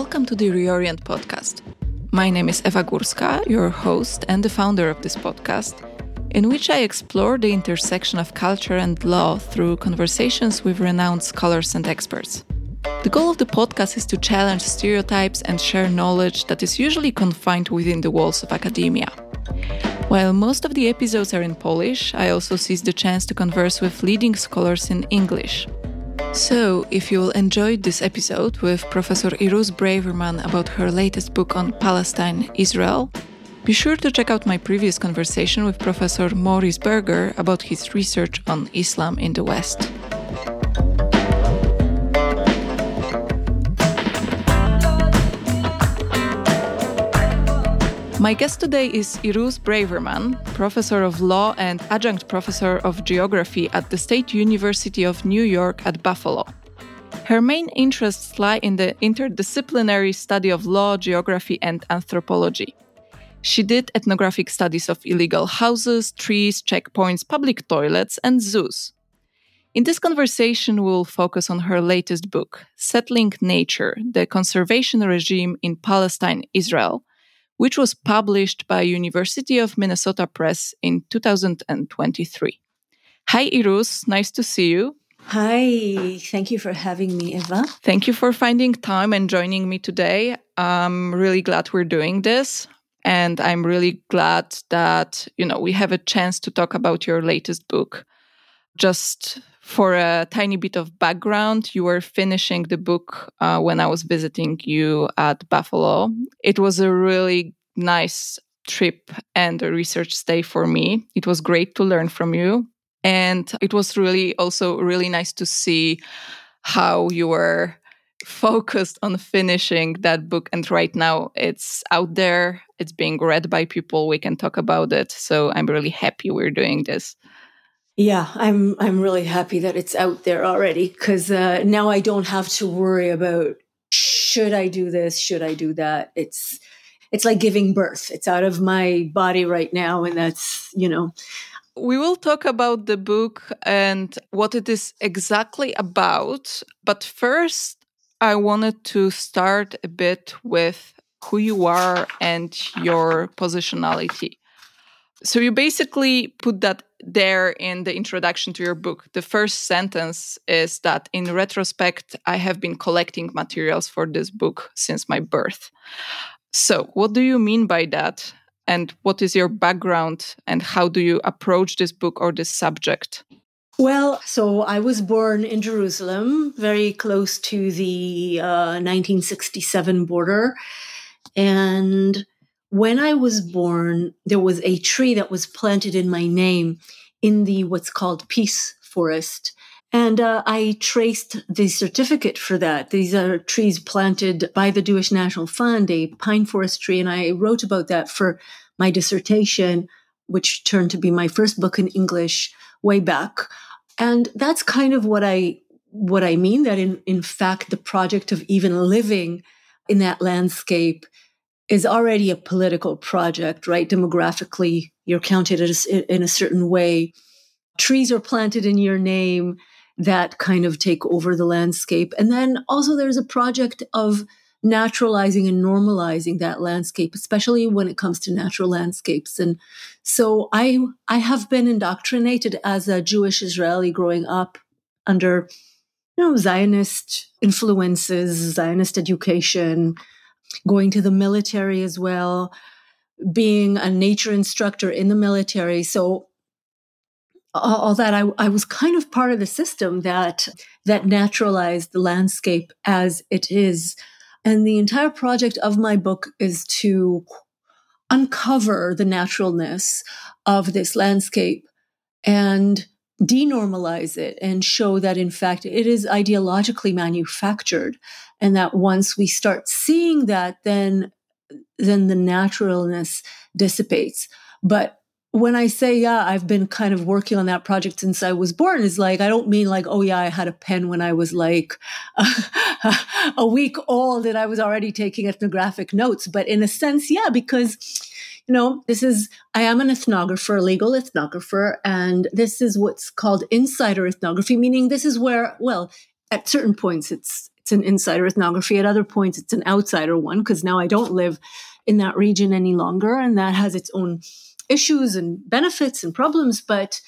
Welcome to the Reorient podcast. My name is Ewa Górska, your host and the founder of this podcast, in which I explore the intersection of culture and law through conversations with renowned scholars and experts. The goal of the podcast is to challenge stereotypes and share knowledge that is usually confined within the walls of academia. While most of the episodes are in Polish, I also seize the chance to converse with leading scholars in English. So, if you will enjoy this episode with Professor Irus Braverman about her latest book on Palestine, Israel, be sure to check out my previous conversation with Professor Maurits Berger about his research on Islam in the West. My guest today is Irus Braverman, professor of law and adjunct professor of geography at the State University of New York at Buffalo. Her main interests lie in the interdisciplinary study of law, geography, and anthropology. She did ethnographic studies of illegal houses, trees, checkpoints, public toilets, and zoos. In this conversation, we'll focus on her latest book, Settling Nature The Conservation Regime in Palestine, Israel, which was published by University of Minnesota Press in 2023. Hi, Irus. Nice to see you. Hi, thank you for having me, Ewa. Thank you for finding time and joining me today. I'm really glad we're doing this. And I'm really glad that, you know, we have a chance to talk about your latest book. Just for a tiny bit of background, you were finishing the book uh, when I was visiting you at Buffalo. It was a really nice trip and a research stay for me. It was great to learn from you. And it was really also really nice to see how you were focused on finishing that book. And right now it's out there, it's being read by people. We can talk about it. So I'm really happy we're doing this. Yeah, I'm I'm really happy that it's out there already because uh, now I don't have to worry about should I do this, should I do that. It's it's like giving birth. It's out of my body right now, and that's you know. We will talk about the book and what it is exactly about, but first, I wanted to start a bit with who you are and your positionality. So you basically put that there in the introduction to your book. The first sentence is that in retrospect, I have been collecting materials for this book since my birth. So, what do you mean by that? And what is your background? And how do you approach this book or this subject? Well, so I was born in Jerusalem, very close to the uh, 1967 border. And when I was born, there was a tree that was planted in my name in the what's called Peace Forest. And uh, I traced the certificate for that. These are trees planted by the Jewish National Fund, a pine forest tree. And I wrote about that for my dissertation, which turned to be my first book in English way back. And that's kind of what I what I mean that in, in fact the project of even living in that landscape is already a political project, right? Demographically, you're counted in a certain way. Trees are planted in your name that kind of take over the landscape. And then also there's a project of naturalizing and normalizing that landscape, especially when it comes to natural landscapes. And so I, I have been indoctrinated as a Jewish Israeli growing up under, you know, Zionist influences, Zionist education, going to the military as well, being a nature instructor in the military. So all that I, I was kind of part of the system that that naturalized the landscape as it is. And the entire project of my book is to uncover the naturalness of this landscape and denormalize it and show that in fact it is ideologically manufactured and that once we start seeing that then then the naturalness dissipates but when I say, yeah, I've been kind of working on that project since I was born, is like, I don't mean like, oh, yeah, I had a pen when I was like a week old and I was already taking ethnographic notes. But in a sense, yeah, because, you know, this is, I am an ethnographer, a legal ethnographer, and this is what's called insider ethnography, meaning this is where, well, at certain points it's it's an insider ethnography. At other points, it's an outsider one because now I don't live in that region any longer, and that has its own issues and benefits and problems. But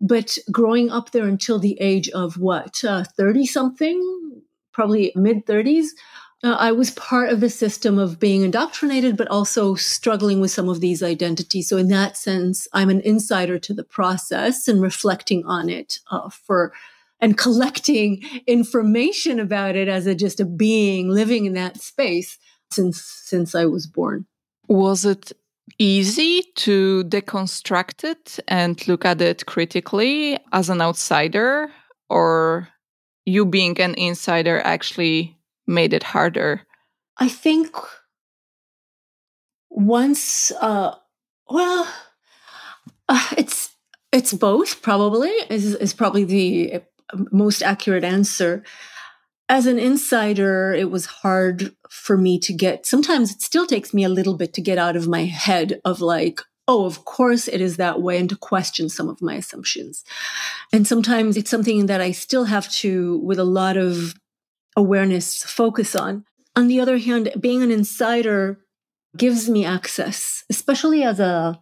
but growing up there until the age of what thirty uh, something, probably mid thirties. Uh, I was part of the system of being indoctrinated, but also struggling with some of these identities. So, in that sense, I'm an insider to the process and reflecting on it uh, for and collecting information about it as a just a being living in that space since since I was born. Was it easy to deconstruct it and look at it critically as an outsider or you being an insider actually made it harder? I think once uh well uh, it's it's both probably is is probably the most accurate answer. As an insider, it was hard for me to get, sometimes it still takes me a little bit to get out of my head of like, oh, of course it is that way, and to question some of my assumptions. And sometimes it's something that I still have to, with a lot of awareness, focus on. On the other hand, being an insider gives me access, especially as a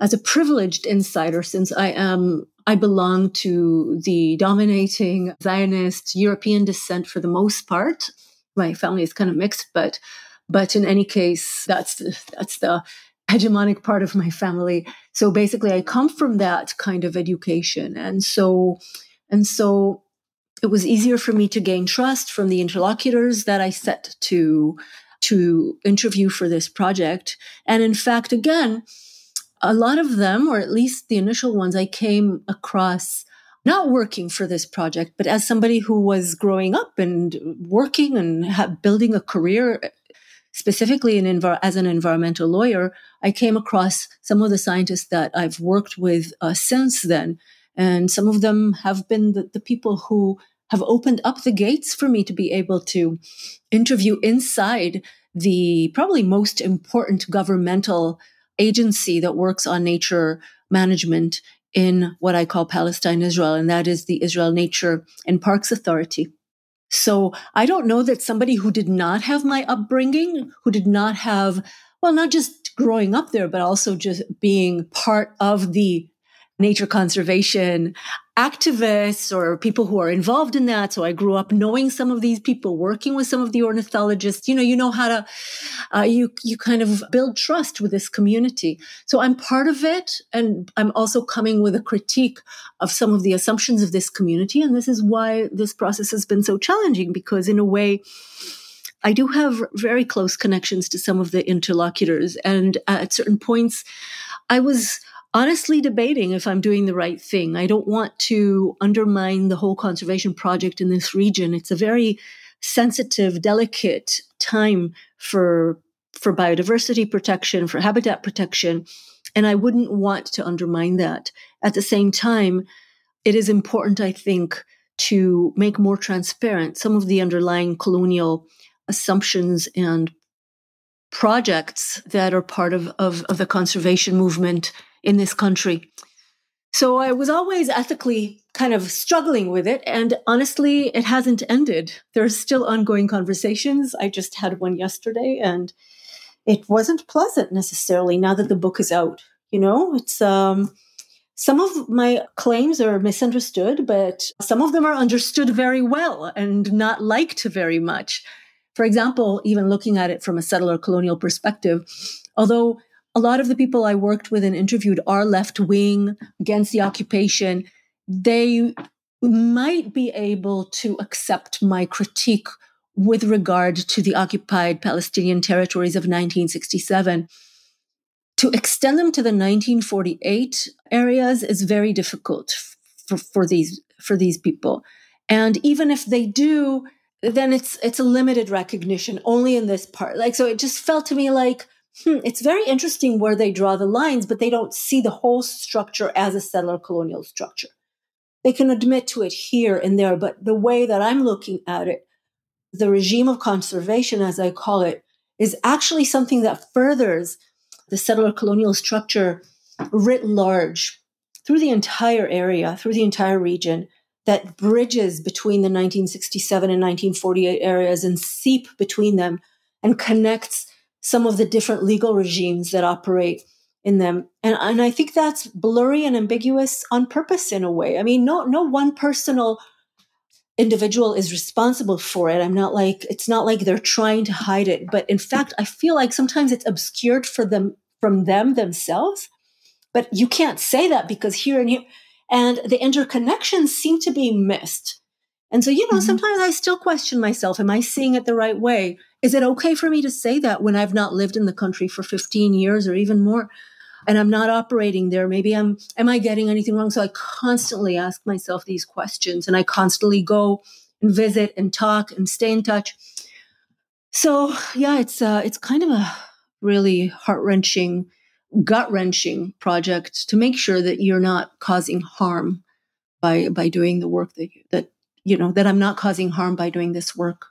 as a privileged insider, since I am I belong to the dominating Zionist European descent for the most part. My family is kind of mixed, but but in any case, that's the, that's the hegemonic part of my family. So basically, I come from that kind of education, and so and so it was easier for me to gain trust from the interlocutors that I set to to interview for this project. And in fact, again, a lot of them, or at least the initial ones, I came across not working for this project, but as somebody who was growing up and working and ha- building a career, specifically in env- as an environmental lawyer, I came across some of the scientists that I've worked with uh, since then. And some of them have been the, the people who have opened up the gates for me to be able to interview inside the probably most important governmental agency that works on nature management in what I call Palestine Israel, and that is the Israel Nature and Parks Authority. So I don't know that somebody who did not have my upbringing, who did not have, well, not just growing up there, but also just being part of the nature conservation activists or people who are involved in that. So I grew up knowing some of these people, working with some of the ornithologists. You know, you know how to, uh, you you kind of build trust with this community. So I'm part of it, and I'm also coming with a critique of some of the assumptions of this community. And this is why this process has been so challenging because, in a way. I do have very close connections to some of the interlocutors. And at certain points, I was honestly debating if I'm doing the right thing. I don't want to undermine the whole conservation project in this region. It's a very sensitive, delicate time for for biodiversity protection, for habitat protection, and I wouldn't want to undermine that. At the same time, it is important, I think, to make more transparent some of the underlying colonial assumptions and projects that are part of, of, of the conservation movement in this country. So I was always ethically kind of struggling with it. And honestly, it hasn't ended. There's still ongoing conversations. I just had one yesterday and it wasn't pleasant necessarily now that the book is out. You know, it's, um, some of my claims are misunderstood, but some of them are understood very well and not liked very much. For example, even looking at it from a settler colonial perspective, although a lot of the people I worked with and interviewed are left wing against the occupation. They might be able to accept my critique with regard to the occupied Palestinian territories of 1967. To extend them to the 1948 areas is very difficult for, for these for these people. And even if they do, then it's it's a limited recognition only in this part. Like so it just felt to me like hmm, it's very interesting where they draw the lines, but they don't see the whole structure as a settler colonial structure. They can admit to it here and there, but the way that I'm looking at it, the regime of conservation, as I call it, is actually something that furthers the settler colonial structure writ large through the entire area, through the entire region, that bridges between the 1967 and 1948 areas and seep between them and connects some of the different legal regimes that operate in them. And, and I think that's blurry and ambiguous on purpose in a way. I mean, no, no one personal individual is responsible for it. I'm not like, it's not like they're trying to hide it. But in fact, I feel like sometimes it's obscured for them from them themselves. But you can't say that because here and here, and the interconnections seem to be missed. And so, you know, mm-hmm. sometimes I still question myself. Am I seeing it the right way? Is it okay for me to say that when I've not lived in the country for 15 years or even more? And I'm not operating there. Maybe I'm, am I getting anything wrong? So I constantly ask myself these questions and I constantly go and visit and talk and stay in touch. So yeah, it's, uh, it's kind of a really heart wrenching gut wrenching project to make sure that you're not causing harm by by doing the work that you, that you know that I'm not causing harm by doing this work.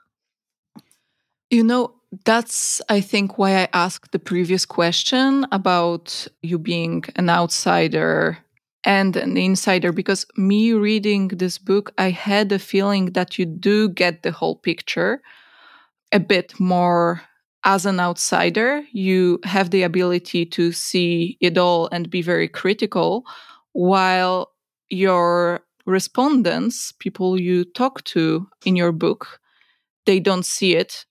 You know, that's I think why I asked the previous question about you being an outsider and an insider because me reading this book I had a feeling that you do get the whole picture a bit more as an outsider, you have the ability to see it all and be very critical, while your respondents, people you talk to in your book, they don't see it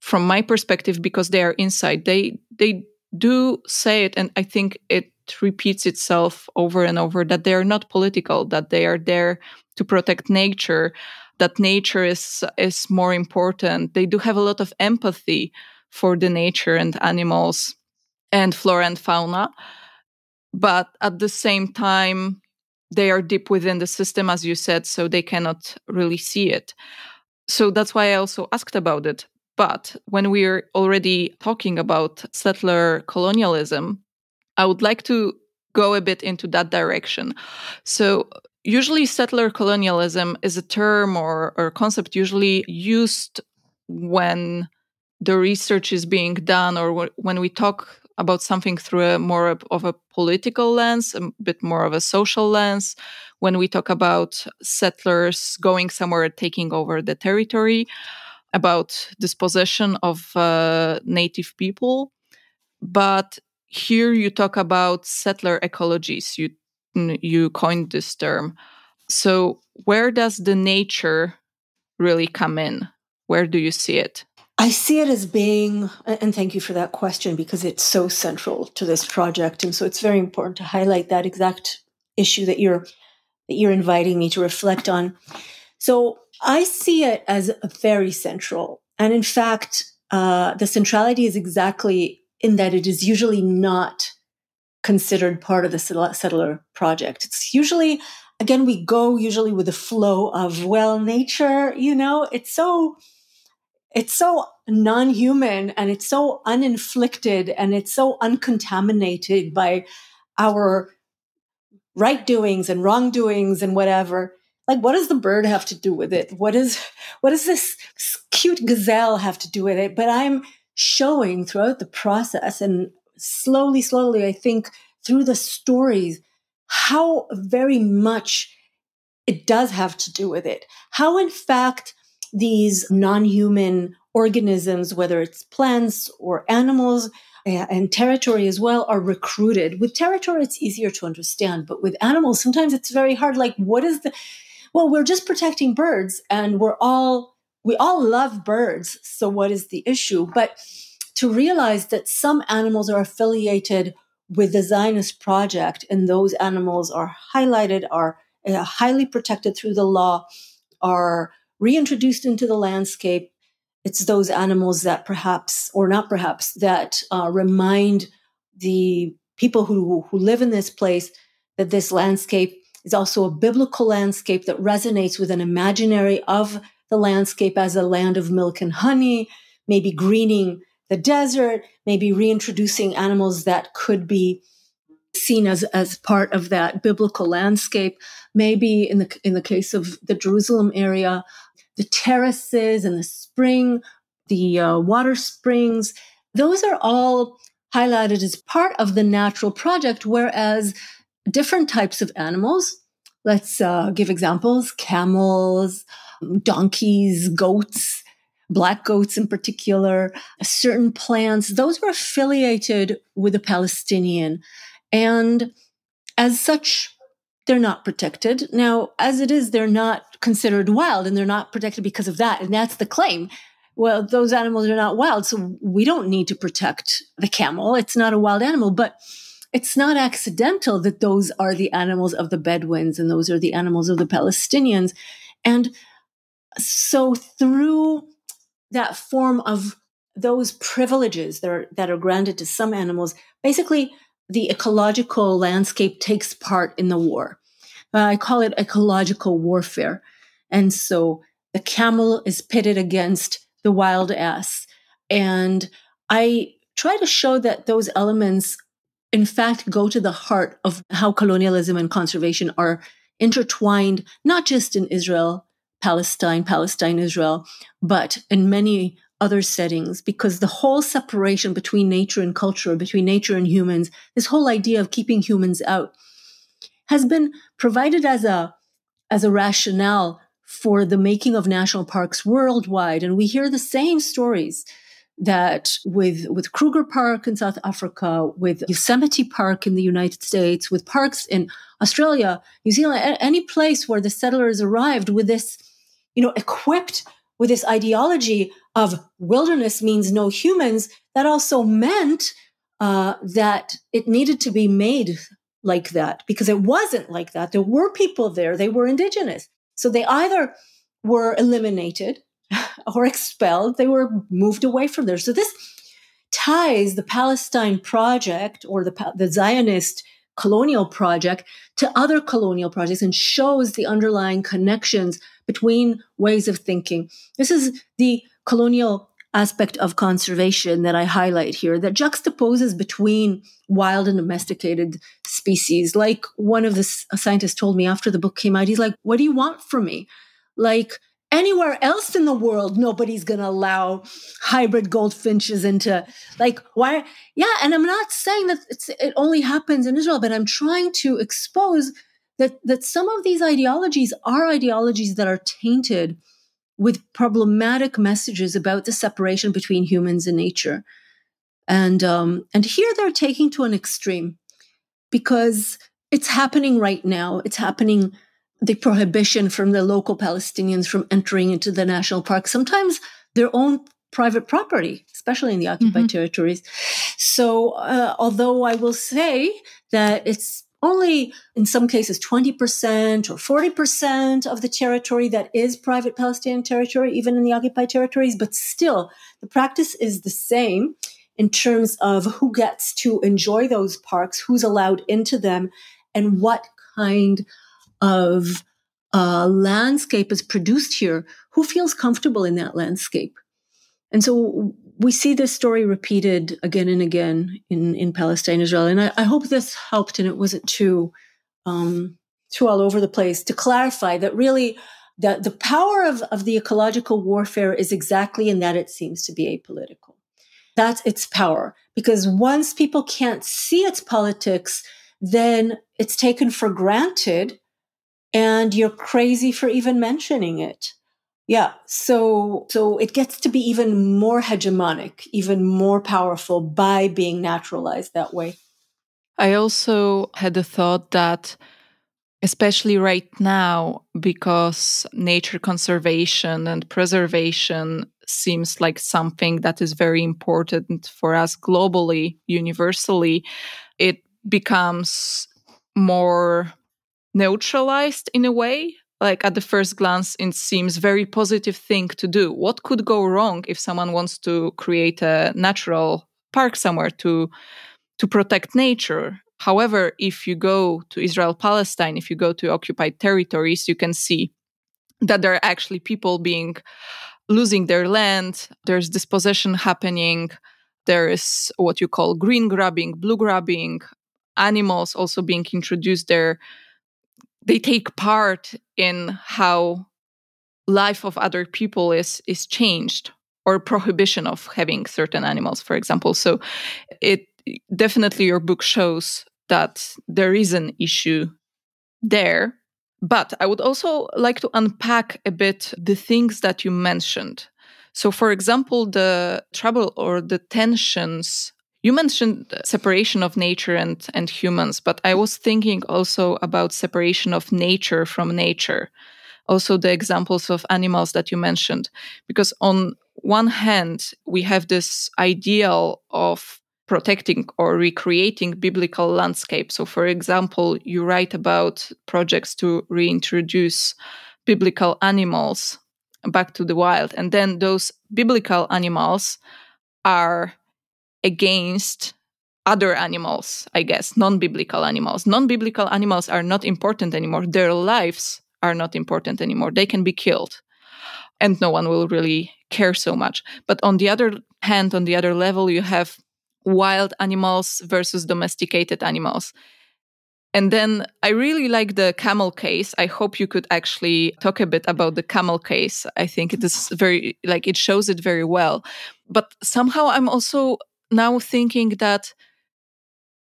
from my perspective because they are inside. They they do say it, and I think it repeats itself over and over that they are not political, that they are there to protect nature, that nature is is more important. They do have a lot of empathy for the nature and animals and flora and fauna, but at the same time they are deep within the system, as you said, so they cannot really see it. So that's why I also asked about it. But when we're already talking about settler colonialism, I would like to go a bit into that direction. So usually settler colonialism is a term or, or concept usually used when the research is being done or when we talk about something through a more of a political lens a bit more of a social lens when we talk about settlers going somewhere taking over the territory about dispossession of uh, native people but here you talk about settler ecologies. You you coined this term. So where does the nature really come in? Where do you see it? I see it as being, and thank you for that question because it's so central to this project, and so it's very important to highlight that exact issue that you're that you're inviting me to reflect on. So I see it as very central, and in fact, uh, the centrality is exactly in that it is usually not considered part of the settler project. It's usually again we go usually with the flow of well nature. You know, it's so it's so non-human and it's so uninflicted and it's so uncontaminated by our right doings and wrongdoings and whatever like what does the bird have to do with it what is what does this cute gazelle have to do with it but i'm showing throughout the process and slowly slowly i think through the stories how very much it does have to do with it how in fact these non-human organisms, whether it's plants or animals, and territory as well are recruited. With territory, it's easier to understand, but with animals, sometimes it's very hard. Like, what is the, well, we're just protecting birds and we're all, we all love birds. So what is the issue? But to realize that some animals are affiliated with the Zionist project and those animals are highlighted, are uh, highly protected through the law, are reintroduced into the landscape. It's those animals that perhaps, or not perhaps, that uh, remind the people who, who live in this place that this landscape is also a biblical landscape that resonates with an imaginary of the landscape as a land of milk and honey, maybe greening the desert, maybe reintroducing animals that could be seen as, as part of that biblical landscape. Maybe in the in the case of the Jerusalem area, the terraces and the spring, the uh, water springs, those are all highlighted as part of the natural project, whereas different types of animals, let's uh, give examples camels, donkeys, goats, black goats in particular, certain plants, those were affiliated with the Palestinian. And as such, they're not protected. Now, as it is, they're not considered wild and they're not protected because of that. And that's the claim. Well, those animals are not wild, so we don't need to protect the camel. It's not a wild animal, but it's not accidental that those are the animals of the Bedouins and those are the animals of the Palestinians. And so through that form of those privileges that are, that are granted to some animals, basically the ecological landscape takes part in the war. Uh, I call it ecological warfare. And so the camel is pitted against the wild ass. And I try to show that those elements, in fact, go to the heart of how colonialism and conservation are intertwined, not just in Israel, Palestine, Palestine, Israel, but in many other settings, because the whole separation between nature and culture, between nature and humans, this whole idea of keeping humans out, has been provided as a as a rationale for the making of national parks worldwide. And we hear the same stories that with, with Kruger Park in South Africa, with Yosemite Park in the United States, with parks in Australia, New Zealand, any place where the settlers arrived with this, you know, equipped with this ideology of wilderness means no humans, that also meant uh, that it needed to be made like that because it wasn't like that. There were people there, they were indigenous. So they either were eliminated or expelled, they were moved away from there. So this ties the Palestine project or the, the Zionist colonial project to other colonial projects and shows the underlying connections between ways of thinking. This is the colonial aspect of conservation that I highlight here that juxtaposes between wild and domesticated species. Like one of the scientists told me after the book came out, he's like, What do you want from me? Like, anywhere else in the world nobody's going to allow hybrid goldfinches into like why yeah and i'm not saying that it only happens in israel but i'm trying to expose that that some of these ideologies are ideologies that are tainted with problematic messages about the separation between humans and nature. And um, and here they're taking to an extreme because it's happening right now. It's happening the prohibition from the local Palestinians from entering into the national park, sometimes their own private property, especially in the occupied mm-hmm. territories. So, uh, although I will say that it's only in some cases 20% or 40% of the territory that is private Palestinian territory, even in the occupied territories. But still, the practice is the same in terms of who gets to enjoy those parks, who's allowed into them, and what kind of uh, landscape is produced here, who feels comfortable in that landscape. And so we see this story repeated again and again in, in Palestine, Israel. And I, I hope this helped and it wasn't too, um, too all over the place to clarify that really the, the power of, of the ecological warfare is exactly in that it seems to be apolitical. That's its power. Because once people can't see its politics, then it's taken for granted and you're crazy for even mentioning it. Yeah. So, so it gets to be even more hegemonic, even more powerful by being naturalized that way. I also had the thought that, especially right now, because nature conservation and preservation seems like something that is very important for us globally, universally, it becomes more neutralized in a way like at the first glance it seems very positive thing to do. What could go wrong if someone wants to create a natural park somewhere to to protect nature? However if you go to israel palestine if you go to occupied territories you can see that there are actually people being losing their land. There's dispossession happening. There is what you call green grabbing blue grabbing. Animals also being introduced there they take part in how life of other people is is changed or prohibition of having certain animals for example so it definitely your book shows that there is an issue there But I would also like to unpack a bit the things that you mentioned. So, for example, the trouble or the tensions. You mentioned uh, separation of nature and, and humans, but I was thinking also about separation of nature from nature. Also, the examples of animals that you mentioned. Because, on one hand, we have this ideal of protecting or recreating biblical landscape. So, for example, you write about projects to reintroduce biblical animals back to the wild, and then those biblical animals are against other animals, I guess, non biblical animals. Non biblical animals are not important anymore. Their lives are not important anymore. They can be killed, and no one will really care so much. But on the other hand, on the other level, you have wild animals versus domesticated animals. And then I really like the camel case. I hope you could actually talk a bit about the camel case. I think it is very, like, it shows it very well. But somehow I'm also now thinking that,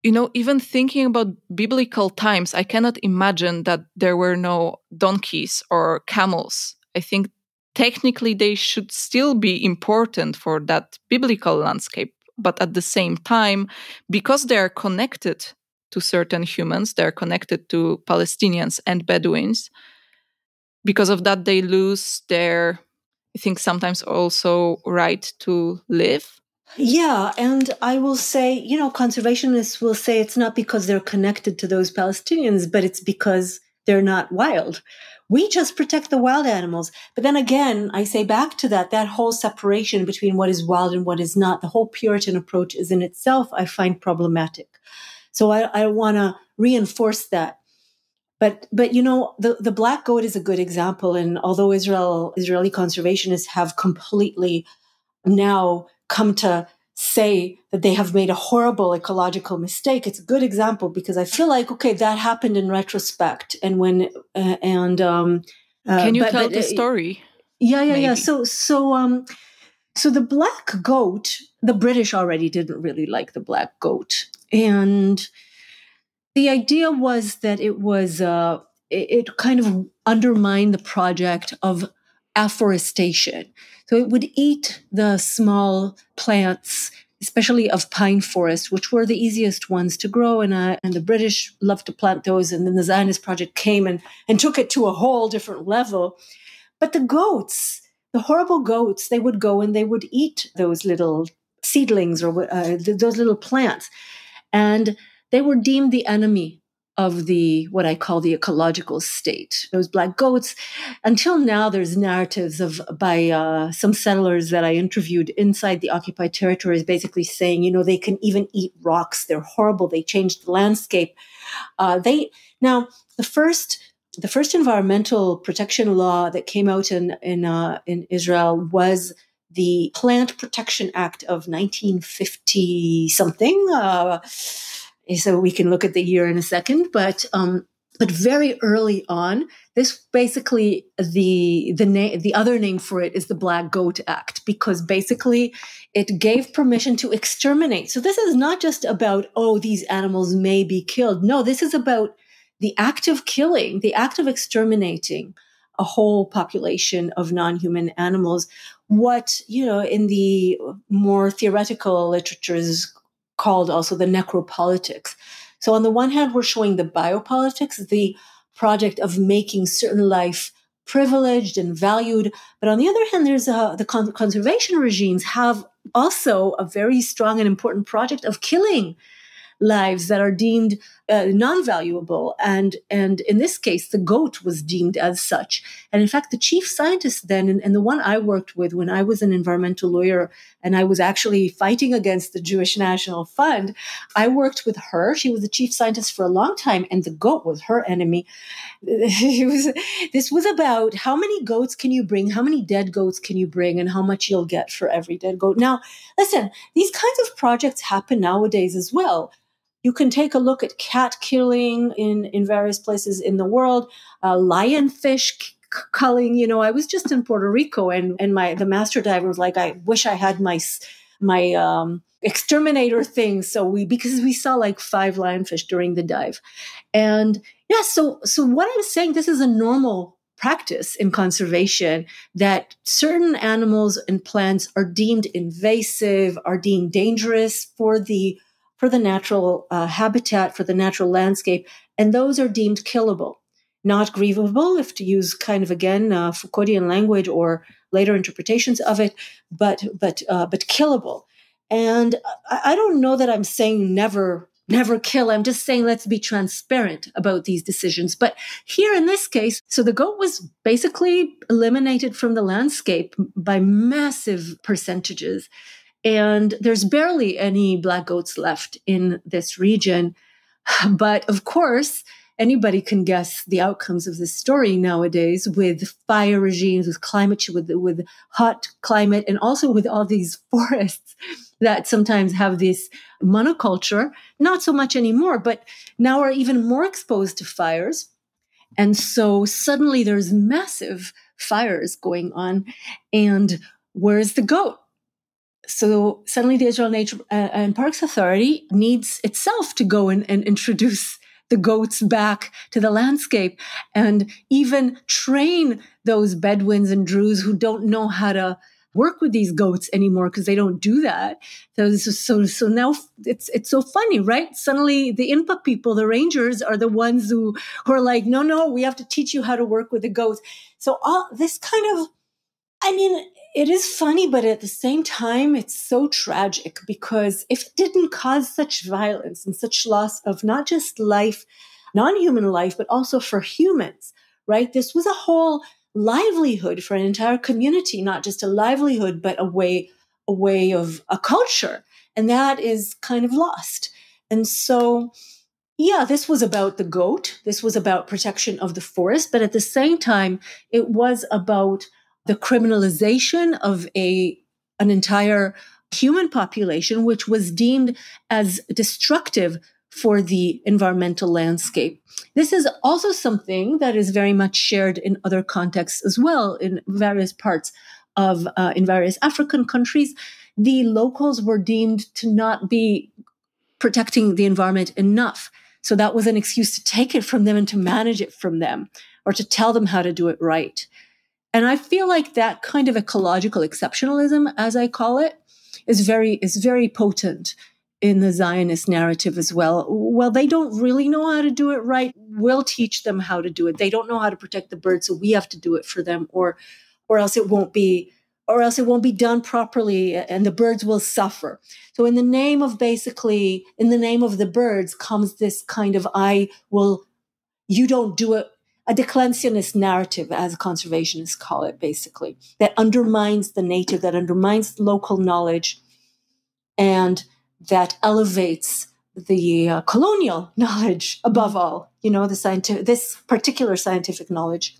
you know, even thinking about biblical times, I cannot imagine that there were no donkeys or camels. I think technically they should still be important for that biblical landscape but at the same time, because they are connected to certain humans, they're connected to Palestinians and Bedouins. Because of that, they lose their, I think, sometimes also right to live. Yeah, and I will say, you know, conservationists will say it's not because they're connected to those Palestinians, but it's because they're not wild. We just protect the wild animals. But then again, I say back to that, that whole separation between what is wild and what is not, the whole Puritan approach is in itself, I find problematic. So I, I want to reinforce that. But, but you know, the, the black goat is a good example. And although Israel, Israeli conservationists have completely now come to say that they have made a horrible ecological mistake. It's a good example because i feel like okay that happened in retrospect and when uh, and um uh, can you but, tell but, the uh, story? Yeah yeah maybe? yeah so so um so the black goat the british already didn't really like the black goat. And the idea was that it was uh it, it kind of undermined the project of afforestation so it would eat the small plants, especially of pine forest, which were the easiest ones to grow. And, uh, and the British loved to plant those. And then the Zionist project came and, and took it to a whole different level. But the goats, the horrible goats, they would go and they would eat those little seedlings or uh, those little plants. And they were deemed the enemy of the what I call the ecological state. Those black goats. Until now, there's narratives of by uh, some settlers that I interviewed inside the occupied territories, basically saying, you know, they can even eat rocks. They're horrible. They changed the landscape. Uh, they now the first. The first environmental protection law that came out in in, uh, in Israel was the Plant Protection Act of 1950 something uh, so we can look at the year in a second, but um, but very early on, this basically the the name the other name for it is the Black Goat Act because basically it gave permission to exterminate. So this is not just about oh these animals may be killed. No, this is about the act of killing, the act of exterminating a whole population of non-human animals. What you know in the more theoretical literatures called also the necropolitics. So on the one hand, we're showing the biopolitics, the project of making certain life privileged and valued. But on the other hand, there's a, the con- conservation regimes have also a very strong and important project of killing lives that are deemed uh, non-valuable and and in this case the goat was deemed as such. And in fact the chief scientist then and, and, the one i worked with when i was an environmental lawyer and i was actually fighting against the jewish national fund i worked with her. She was the chief scientist for a long time and the goat was her enemy. It was this was about how many goats can you bring how many dead goats can you bring and how much you'll get for every dead goat. Now listen these kinds of projects happen nowadays as well you can take a look at cat killing in, in various places in the world, uh, lionfish culling. You know, I was just in Puerto Rico and, and my, the master diver was like, I wish I had my, my um, exterminator thing. So we because we saw like five lionfish during the dive, and yeah. So so what I'm saying, this is a normal practice in conservation that certain animals and plants are deemed invasive, are deemed dangerous for the for the natural uh, habitat, for the natural landscape, and those are deemed killable, not grievable, if to use kind of again uh, Foucauldian language or later interpretations of it, but but uh, but killable. And I, I don't know that I'm saying never never kill. I'm just saying let's be transparent about these decisions. But here in this case, so the goat was basically eliminated from the landscape by massive percentages. And there's barely any black goats left in this region. But of course, anybody can guess the outcomes of this story nowadays with fire regimes, with climate, with, with hot climate, and also with all these forests that sometimes have this monoculture. Not so much anymore, but now are even more exposed to fires. And so suddenly there's massive fires going on. And where's the goat? So suddenly the Israel Nature uh, and Parks Authority needs itself to go and, and introduce the goats back to the landscape and even train those Bedouins and Druze who don't know how to work with these goats anymore because they don't do that. So, so, so now it's it's so funny, right? Suddenly the INPA people, the rangers, are the ones who, who are like, no, no, we have to teach you how to work with the goats. So all this kind of, I mean, it is funny, but at the same time, it's so tragic because if it didn't cause such violence and such loss of not just life, non human life, but also for humans, right? This was a whole livelihood for an entire community, not just a livelihood, but a way, a way of a culture. And that is kind of lost. And so, yeah, this was about the goat. This was about protection of the forest. But at the same time, it was about the criminalization of a an entire human population, which was deemed as destructive for the environmental landscape. This is also something that is very much shared in other contexts as well, in various parts of, uh, in various African countries. The locals were deemed to not be protecting the environment enough. So that was an excuse to take it from them and to manage it from them or to tell them how to do it right. And I feel like that kind of ecological exceptionalism, as I call it, is very is very potent in the Zionist narrative as well. Well, they don't really know how to do it right. We'll teach them how to do it. They don't know how to protect the birds, so we have to do it for them, or or else it won't be or else it won't be done properly and the birds will suffer. So in the name of basically in the name of the birds comes this kind of I will you don't do it a declensionist narrative, as conservationists call it, basically, that undermines the native, that undermines local knowledge, and that elevates the uh, colonial knowledge above all. You know, the scientific, this particular scientific knowledge.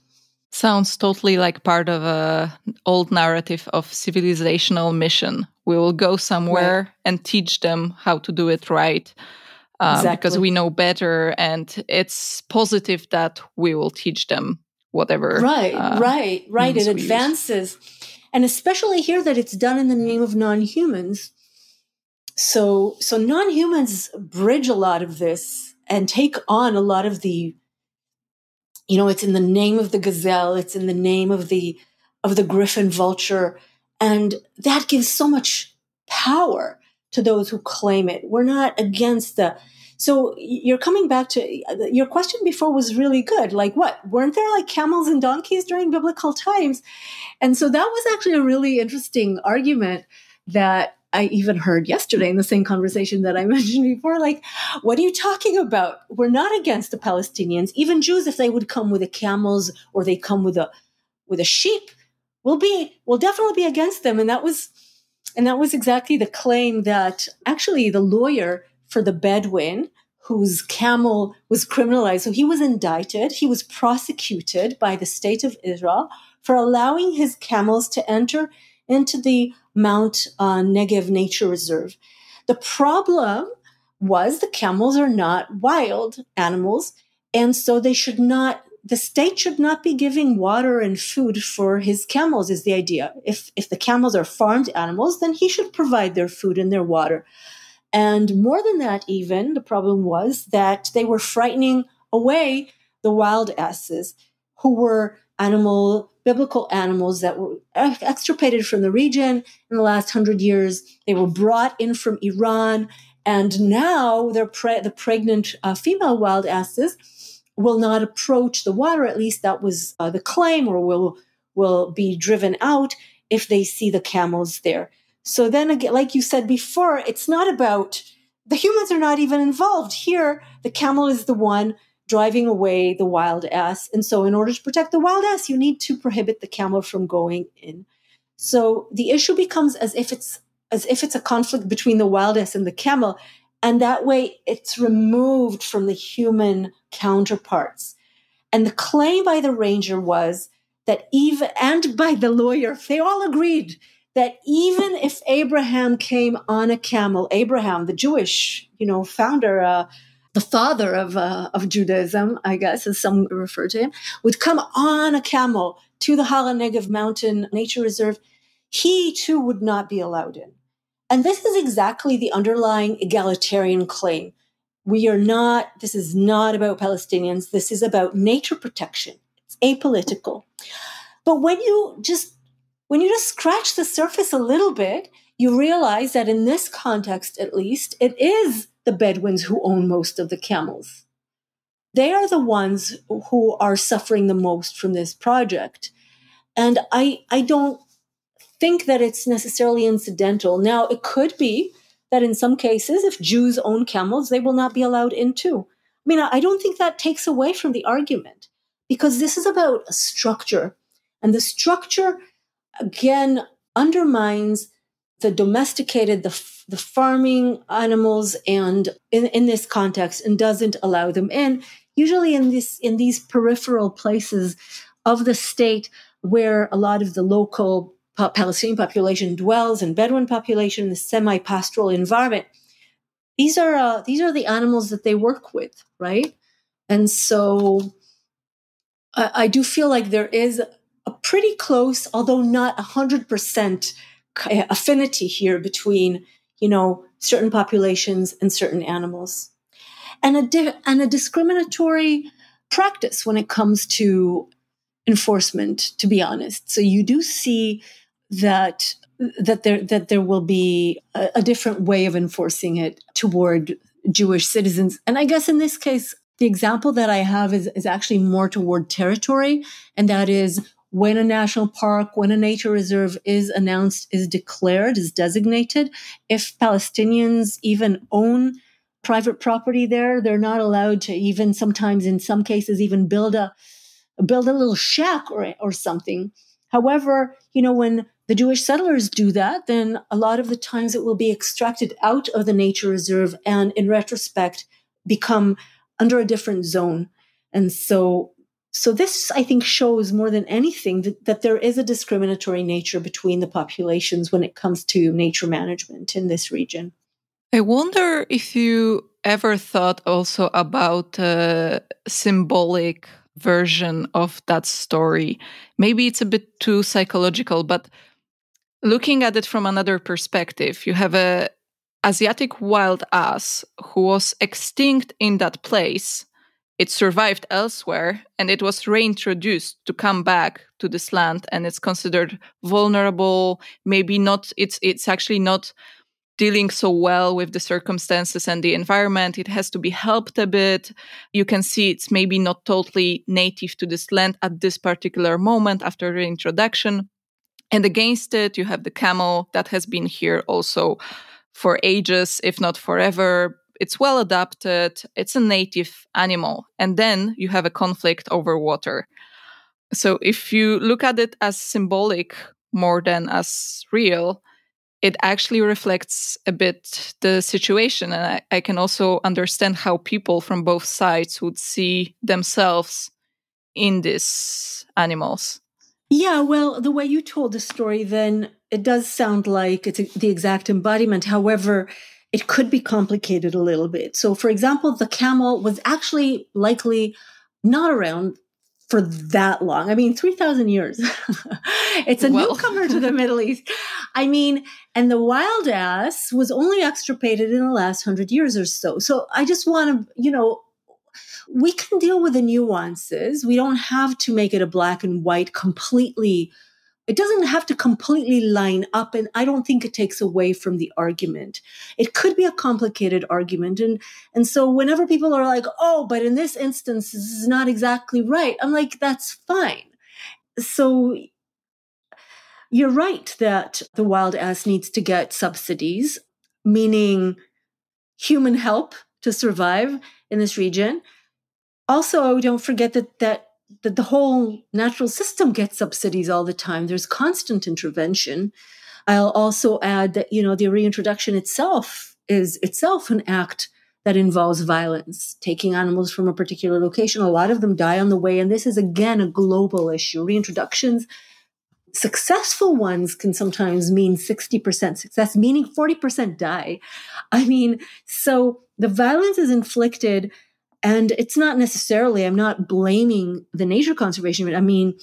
Sounds totally like part of a old narrative of civilizational mission. We will go somewhere right. and teach them how to do it right um, exactly. because we know better and it's positive that we will teach them whatever right uh, right right it advances use. and especially here that it's done in the name of non-humans so so non-humans bridge a lot of this and take on a lot of the you know it's in the name of the gazelle it's in the name of the of the griffon vulture and that gives so much power to those who claim it. We're not against the. So you're coming back to your question before was really good. Like what? Weren't there like camels and donkeys during biblical times? And so that was actually a really interesting argument that I even heard yesterday in the same conversation that I mentioned before. Like, what are you talking about? We're not against the Palestinians. Even Jews, if they would come with the camels or they come with a with a sheep, we'll be we'll definitely be against them. And that was and that was exactly the claim that actually the lawyer for the Bedouin, whose camel was criminalized, so he was indicted, he was prosecuted by the state of Israel for allowing his camels to enter into the Mount uh, Negev Nature Reserve. The problem was the camels are not wild animals, and so they should not the state should not be giving water and food for his camels is the idea. If if the camels are farmed animals then he should provide their food and their water. And more than that even the problem was that they were frightening away the wild asses who were animal biblical animals that were extirpated from the region. In the last 100 years they were brought in from iran. And now pre- the pregnant uh, female wild asses will not approach the water. At least that was uh, the claim, or will will be driven out if they see the camels there. So then again, like you said before, it's not about the humans are not even involved here. The camel is the one driving away the wild ass, and so in order to protect the wild ass, you need to prohibit the camel from going in. So the issue becomes as if it's as if it's a conflict between the wild ass and the camel, and that way it's removed from the human counterparts. And the claim by the ranger was that even, and by the lawyer, they all agreed that even if Abraham came on a camel, Abraham, the Jewish, you know, founder, uh, the father of, uh, of Judaism, I guess, as some refer to him, would come on a camel to the Har HaNegev mountain nature reserve, he too would not be allowed in. And this is exactly the underlying egalitarian claim. We are not, this is not about Palestinians. This is about nature protection. It's apolitical. But when you just, when you just scratch the surface a little bit, you realize that in this context, at least, it is the Bedouins who own most of the camels. They are the ones who are suffering the most from this project. And I, I don't think that it's necessarily incidental. Now, it could be that in some cases, if Jews own camels, they will not be allowed in too. I mean, I don't think that takes away from the argument because this is about a structure. And the structure, again, undermines the domesticated, the, the farming animals, and in, in this context, and doesn't allow them in. Usually, in this in these peripheral places of the state, where a lot of the local Palestinian population dwells and Bedouin population in the semi-pastoral environment. These are uh, these are the animals that they work with, right? And so I, I do feel like there is a pretty close, although not hundred percent, affinity here between you know certain populations and certain animals, and a di- and a discriminatory practice when it comes to enforcement. To be honest, so you do see that that there that there will be a, a different way of enforcing it toward Jewish citizens. And I guess in this case, the example that I have is, is actually more toward territory, and that is when a national park, when a nature reserve is announced, is declared, is designated, if Palestinians even own private property there, they're not allowed to even sometimes in some cases even build a build a little shack or or something. However, you know, when the Jewish settlers do that, then a lot of the times it will be extracted out of the nature reserve and in retrospect become under a different zone. And so so this I think shows more than anything that, that there is a discriminatory nature between the populations when it comes to nature management in this region. I wonder if you ever thought also about a symbolic version of that story. Maybe it's a bit too psychological, but looking at it from another perspective, you have a Asiatic wild ass who was extinct in that place. It survived elsewhere and it was reintroduced to come back to this land and it's considered vulnerable, maybe not it's it's actually not dealing so well with the circumstances and the environment. It has to be helped a bit. You can see it's maybe not totally native to this land at this particular moment after reintroduction. And against it, you have the camel that has been here also for ages, if not forever. It's well adapted, it's a native animal. And then you have a conflict over water. So if you look at it as symbolic more than as real, it actually reflects a bit the situation. And I, I, can also understand how people from both sides would see themselves in these animals. Yeah, well, the way you told the story, then it does sound like it's the exact embodiment. However, it could be complicated a little bit. So, for example, the camel was actually likely not around for that long. I mean, 3,000 years. it's a well. newcomer to the Middle East. I mean, and the wild ass was only extirpated in the last hundred years or so. So I just want to, you know, we can deal with the nuances. We don't have to make it a black and white completely it doesn't have to completely line up and i don't think it takes away from the argument it could be a complicated argument and and so whenever people are like oh but in this instance this is not exactly right i'm like that's fine so you're right that the wild ass needs to get subsidies meaning human help to survive in this region also oh, don't forget that that the, the whole natural system gets subsidies all the time. There's constant intervention. I'll also add that, you know, the reintroduction itself is itself an act that involves violence, taking animals from a particular location. A lot of them die on the way. And this is again a global issue. Reintroductions, successful ones can sometimes mean 60% success, meaning 40% die. I mean, so the violence is inflicted and it's not necessarily, I'm not blaming the nature conservation, I mean,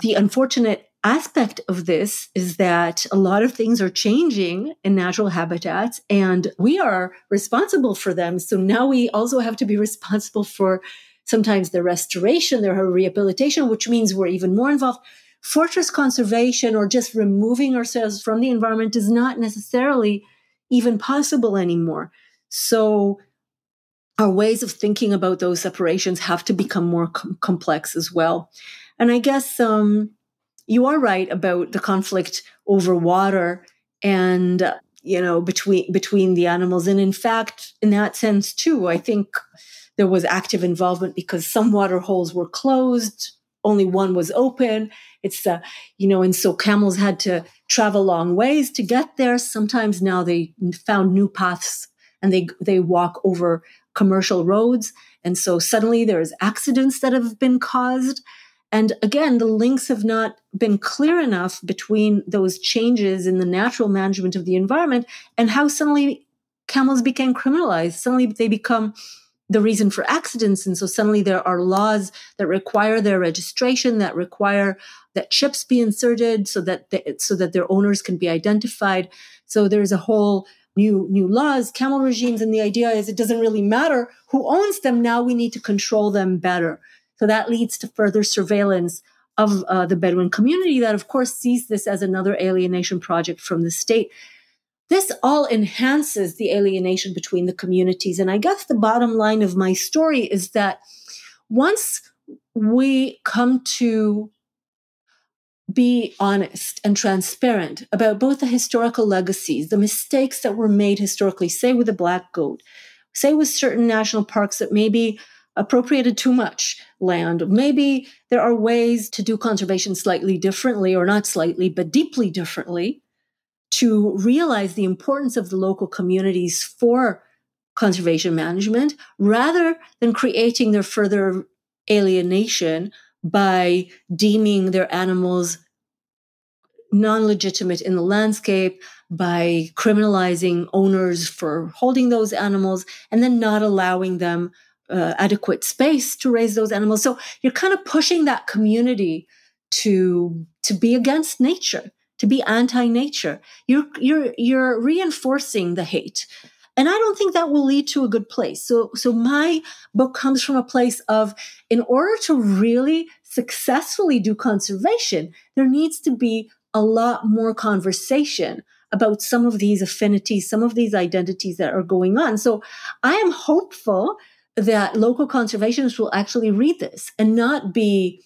the unfortunate aspect of this is that a lot of things are changing in natural habitats and we are responsible for them. So now we also have to be responsible for sometimes their restoration, their rehabilitation, which means we're even more involved. Fortress conservation or just removing ourselves from the environment is not necessarily even possible anymore. So our ways of thinking about those separations have to become more com- complex as well. And I guess um, you are right about the conflict over water and uh, you know between between the animals. And in fact, in that sense too, I think there was active involvement because some water holes were closed, only one was open. It's uh, you know, and so camels had to travel long ways to get there. Sometimes now they found new paths and they they walk over commercial roads. And so suddenly there's accidents that have been caused. And again, the links have not been clear enough between those changes in the natural management of the environment and how suddenly camels became criminalized. Suddenly they become the reason for accidents. And so suddenly there are laws that require their registration, that require that chips be inserted so that, so that their owners can be identified. So there's a whole new new laws, camel regimes, and the idea is it doesn't really matter who owns them. Now we need to control them better. So that leads to further surveillance of uh, the Bedouin community that, of course, sees this as another alienation project from the state. This all enhances the alienation between the communities. And I guess the bottom line of my story is that once we come to be honest and transparent about both the historical legacies, the mistakes that were made historically, say with the black goat, say with certain national parks that maybe appropriated too much land. Maybe there are ways to do conservation slightly differently, or not slightly, but deeply differently, to realize the importance of the local communities for conservation management rather than creating their further alienation by deeming their animals non legitimate in the landscape, by criminalizing owners for holding those animals, and then not allowing them uh, adequate space to raise those animals. So you're kind of pushing that community to to be against nature, to be anti-nature. You're you're you're reinforcing the hate. And I don't think that will lead to a good place. So, so my book comes from a place of, in order to really successfully do conservation, there needs to be a lot more conversation about some of these affinities, some of these identities that are going on. So I am hopeful that local conservationists will actually read this and not be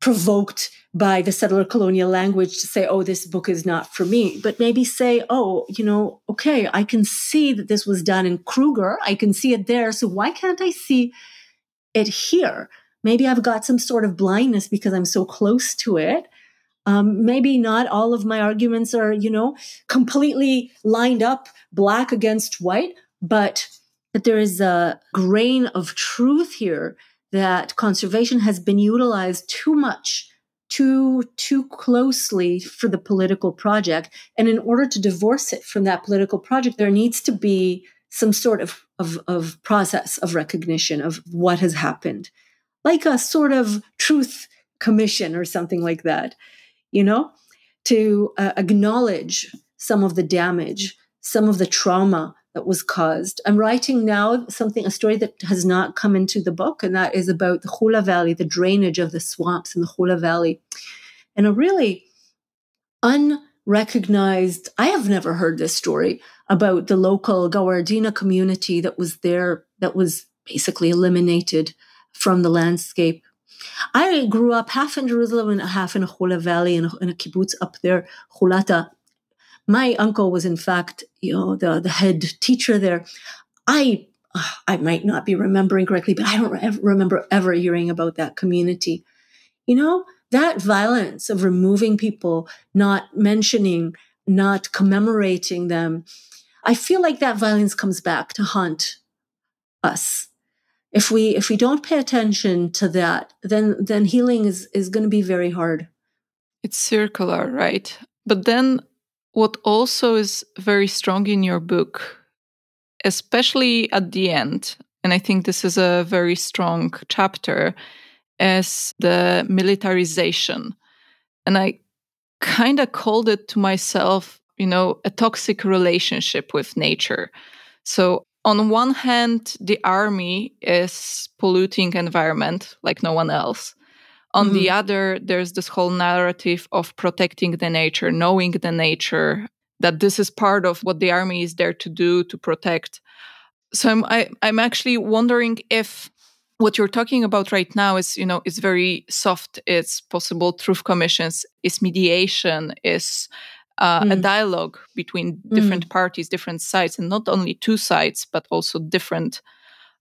provoked by the settler colonial language to say, oh, this book is not for me, but maybe say, oh, you know, okay, I can see that this was done in Kruger. I can see it there. So why can't I see it here? Maybe I've got some sort of blindness because I'm so close to it. Um, maybe not all of my arguments are, you know, completely lined up black against white, but that there is a grain of truth here that conservation has been utilized too much too too closely for the political project. And in order to divorce it from that political project there needs to be some sort of of, of process of recognition of what has happened like a sort of truth commission or something like that, you know, to uh, acknowledge some of the damage, some of the trauma that was caused. I'm writing now something, a story that has not come into the book, and that is about the Hula Valley, the drainage of the swamps in the Hula Valley. And a really unrecognized, I have never heard this story about the local Gawardina community that was there, that was basically eliminated from the landscape. I grew up half in Jerusalem and half in a Hula Valley in a, in a kibbutz up there, Hulata. My uncle was, in fact, you know, the, the head teacher there. I I might not be remembering correctly, but I don't remember ever hearing about that community. You know, that violence of removing people, not mentioning, not commemorating them, I feel like that violence comes back to haunt us if we if we don't pay attention to that then then healing is is going to be very hard. It's circular right? But then what also is very strong in your book especially at the end and i think this is a very strong chapter is the militarization. And i kind of called it to myself you know a toxic relationship with nature. So on one hand, the army is polluting environment like no one else. On mm-hmm. the other, there's this whole narrative of protecting the nature, knowing the nature, that this is part of what the army is there to do to protect. So I'm I, am i am actually wondering if what you're talking about right now is you know is very soft. It's possible truth commissions, is mediation, is uh, mm. a dialogue between different mm. parties, different sides, and not only two sides, but also different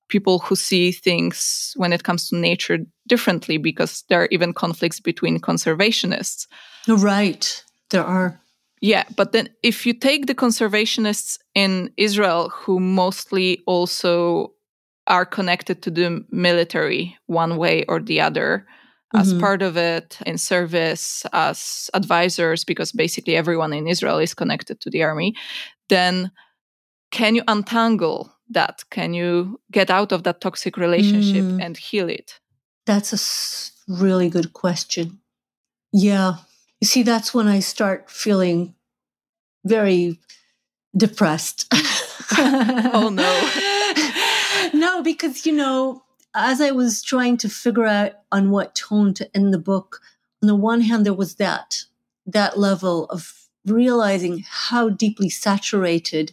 people who see things when it comes to nature differently, because there are even conflicts between conservationists. Right, there are. Yeah, but then if you take the conservationists in Israel, who mostly also are connected to the military one way or the other, as mm-hmm. part of it in service as advisors because basically everyone in Israel is connected to the army then can you untangle that? Can you get out of that toxic relationship mm. and heal it? That's a really good question. Yeah. You see that's when i start feeling very depressed. Oh no. No because you know as I was trying to figure out on what tone to end the book, on the one hand, there was that, that level of realizing how deeply saturated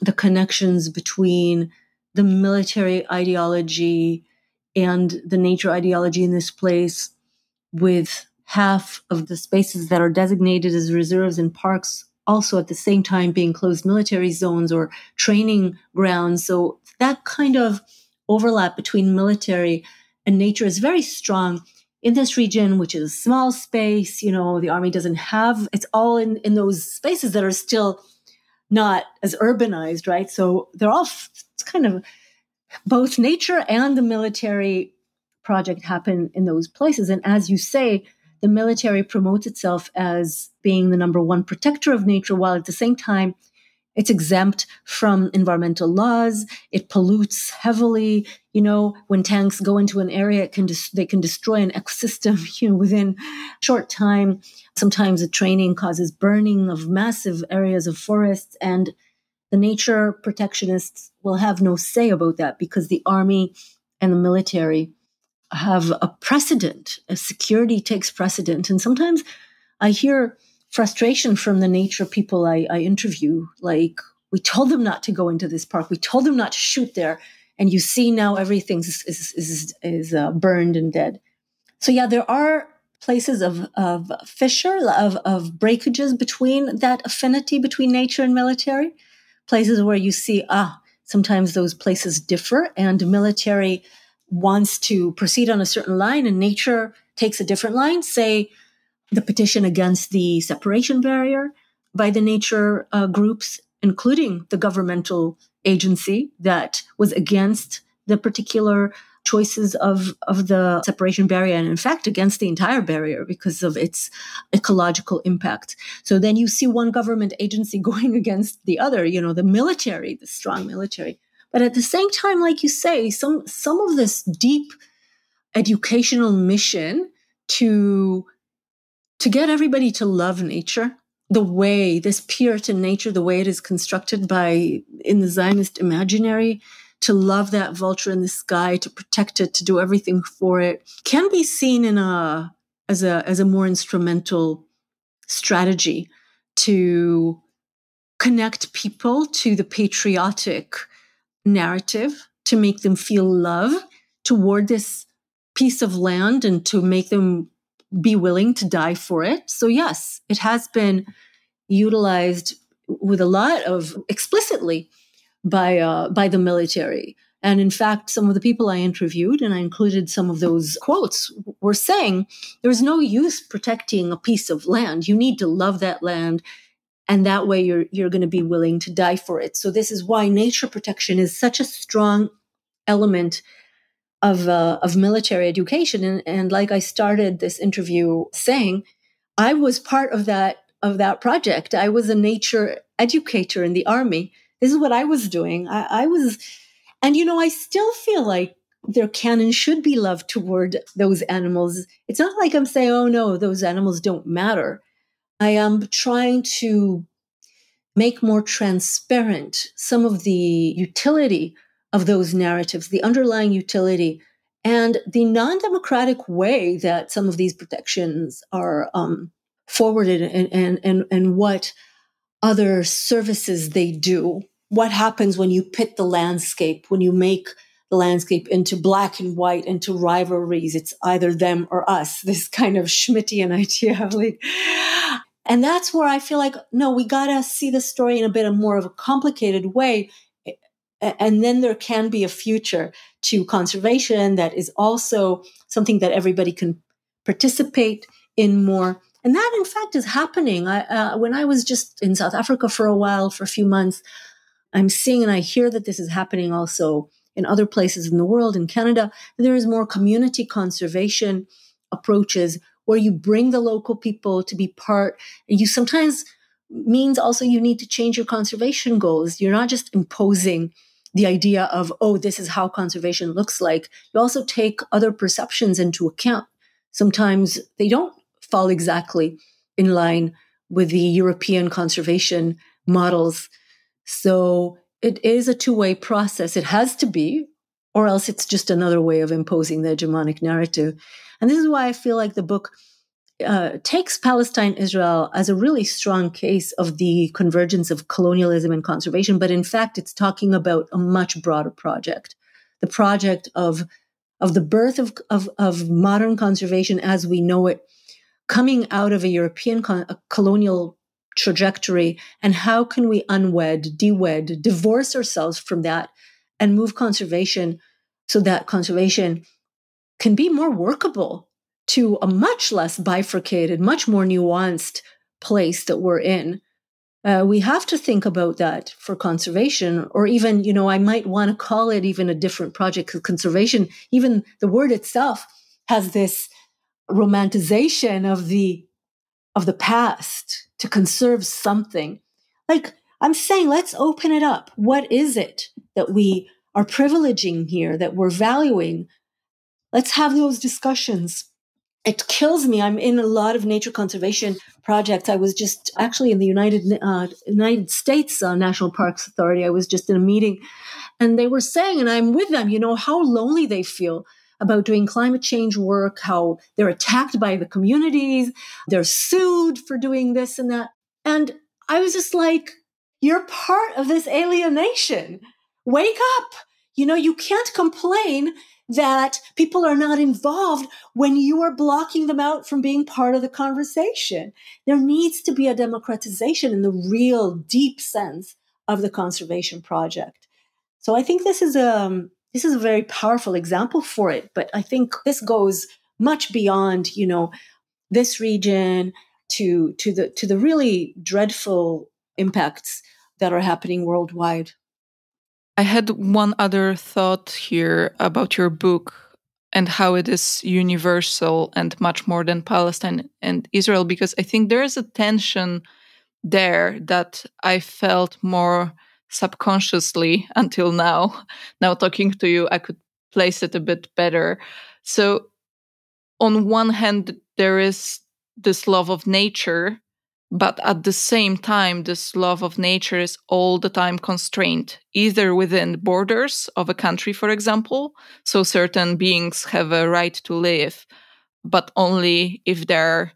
the connections between the military ideology and the nature ideology in this place with half of the spaces that are designated as reserves and parks also at the same time being closed military zones or training grounds. So that kind of overlap between military and nature is very strong in this region, which is a small space. You know, the army doesn't have, it's all in, in those spaces that are still not as urbanized, right? So they're all it's kind of both nature and the military project happen in those places. And as you say, the military promotes itself as being the number one protector of nature, while at the same time, it's exempt from environmental laws. It pollutes heavily. You know, when tanks go into an area, it can des- they can destroy an ecosystem. You know, within short time. Sometimes the training causes burning of massive areas of forests, and the nature protectionists will have no say about that because the army and the military have a precedent. A security takes precedent, and sometimes I hear frustration from the nature of people I, I interview. Like, we told them not to go into this park. We told them not to shoot there. And you see now everything is, is, is, is uh, burned and dead. So, yeah, there are places of, of fissure, of, of breakages between that affinity between nature and military, places where you see, ah, sometimes those places differ and military wants to proceed on a certain line and nature takes a different line. Say, the petition against the separation barrier by the nature uh, groups, including the governmental agency that was against the particular choices of, of the separation barrier and in fact against the entire barrier because of its ecological impact. So then you see one government agency going against the other, you know, the military, the strong military. But at the same time, like you say, some some of this deep educational mission to to get everybody to love nature the way this puritan nature the way it is constructed by in the zionist imaginary to love that vulture in the sky to protect it to do everything for it can be seen in a as a as a more instrumental strategy to connect people to the patriotic narrative to make them feel love toward this piece of land and to make them be willing to die for it. So, yes, it has been utilized with a lot of explicitly by uh, by the military. And in fact, some of the people I interviewed, and I included some of those quotes, were saying there's no use protecting a piece of land. You need to love that land. And that way you're, you're going to be willing to die for it. So this is why nature protection is such a strong element of, uh, of military education. And, and like I started this interview saying, I was part of that, of that project. I was a nature educator in the army. This is what I was doing. I, I was, and you know, I still feel like there can and should be love toward those animals. It's not like I'm saying, oh no, those animals don't matter. I am trying to make more transparent some of the utility of those narratives, the underlying utility, and the non democratic way that some of these protections are um, forwarded and, and, and, and what other services they do. What happens when you pit the landscape, when you make the landscape into black and white, into rivalries? It's either them or us, this kind of Schmittian idea. Like, and that's where I feel like, no, we got to see the story in a bit of more of a complicated way and then there can be a future to conservation that is also something that everybody can participate in more. And that in fact is happening. I, uh, when i was just in south africa for a while for a few months i'm seeing and i hear that this is happening also in other places in the world in canada there is more community conservation approaches where you bring the local people to be part. And you sometimes means also you need to change your conservation goals. You're not just imposing the idea of, oh, this is how conservation looks like. You also take other perceptions into account. Sometimes they don't fall exactly in line with the European conservation models. So it is a two way process. It has to be, or else it's just another way of imposing the hegemonic narrative. And this is why I feel like the book uh, takes Palestine Israel as a really strong case of the convergence of colonialism and conservation, but in fact, it's talking about a much broader project. The project of, of the birth of, of, of modern conservation as we know it, coming out of a European con- a colonial trajectory, and how can we unwed, dewed, divorce ourselves from that and move conservation so that conservation can be more workable to a much less bifurcated, much more nuanced place that we're in. Uh, we have to think about that for conservation, or even, you know, I might want to call it even a different project conservation. Even the word itself has this romanticization of the of the past to conserve something. Like I'm saying, let's open it up. What is it that we are privileging here, that we're valuing? Let's have those discussions it kills me. I'm in a lot of nature conservation projects. I was just actually in the United uh, United States uh, National Parks Authority. I was just in a meeting, and they were saying, and I'm with them. You know how lonely they feel about doing climate change work. How they're attacked by the communities. They're sued for doing this and that. And I was just like, "You're part of this alienation. Wake up." You know, you can't complain that people are not involved when you are blocking them out from being part of the conversation. There needs to be a democratization in the real deep sense of the conservation project. So I think this is a um, this is a very powerful example for it, but I think this goes much beyond, you know, this region to to the to the really dreadful impacts that are happening worldwide. I had one other thought here about your book and how it is universal and much more than Palestine and Israel, because I think there is a tension there that I felt more subconsciously until now. Now, talking to you, I could place it a bit better. So, on one hand, there is this love of nature, but at the same time, this love of nature is all the time constrained, either within borders of a country, for example. So, certain beings have a right to live, but only if they're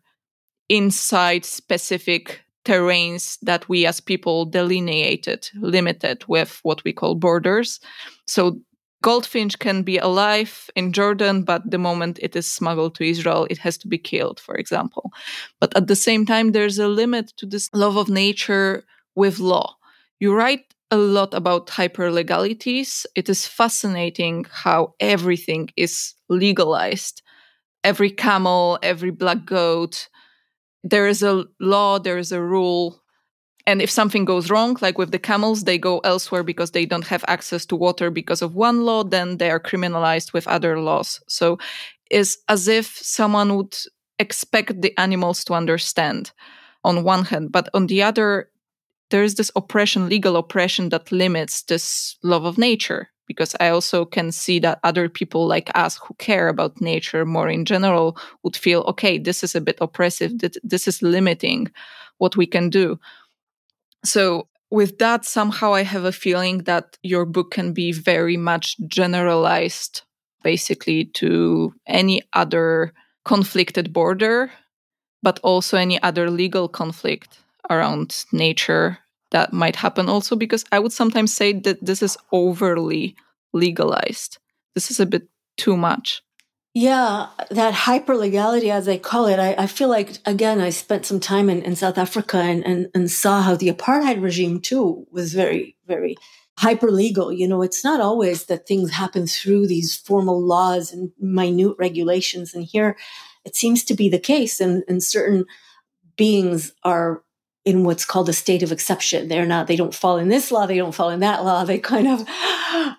inside specific terrains that we as people delineated, limited with what we call borders. So goldfinch can be alive in Jordan, but the moment it is smuggled to Israel, it has to be killed, for example. But at the same time, there's a limit to this love of nature with law. You write a lot about hyperlegalities. It is fascinating how everything is legalized. Every camel, every black goat, there is a law, there is a rule. And if something goes wrong, like with the camels, they go elsewhere because they don't have access to water because of one law, then they are criminalized with other laws. So it's as if someone would expect the animals to understand on one hand, but on the other, there is this oppression, legal oppression that limits this love of nature because I also can see that other people like us who care about nature more in general would feel, okay, this is a bit oppressive. This is limiting what we can do. So, with that, somehow I have a feeling that your book can be very much generalized basically to any other conflicted border, but also any other legal conflict around nature that might happen also because I would sometimes say that this is overly legalized. This is a bit too much. Yeah, that hyper legality, as they call it, I, I, feel like, again, I spent some time in, in South Africa and, and, and saw how the apartheid regime, too, was very, very hyper legal. You know, it's not always that things happen through these formal laws and minute regulations. And here it seems to be the case. And, and certain beings are in what's called a state of exception. They're not, they don't fall in this law, they don't fall in that law. They kind of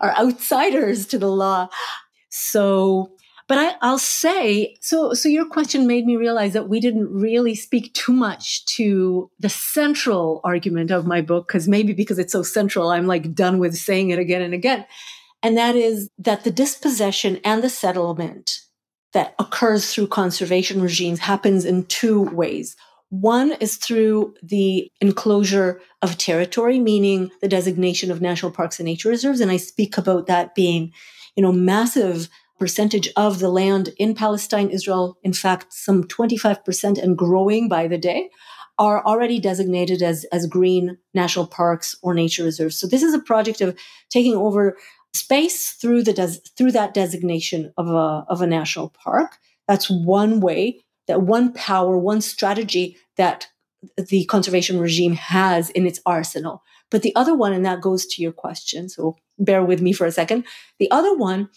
are outsiders to the law. So, but I, I'll say, so, so your question made me realize that we didn't really speak too much to the central argument of my book, because maybe because it's so central, I'm like done with saying it again and again. And that is that the dispossession and the settlement that occurs through conservation regimes happens in two ways. One is through the enclosure of territory, meaning the designation of national parks and nature reserves. And I speak about that being, you know, massive percentage of the land in Palestine, Israel, in fact, some 25% and growing by the day, are already designated as, as green national parks or nature reserves. So this is a project of taking over space through the des- through that designation of a, of a national park. That's one way that one power, one strategy that the conservation regime has in its arsenal. But the other one, and that goes to your question, so bear with me for a second. The other one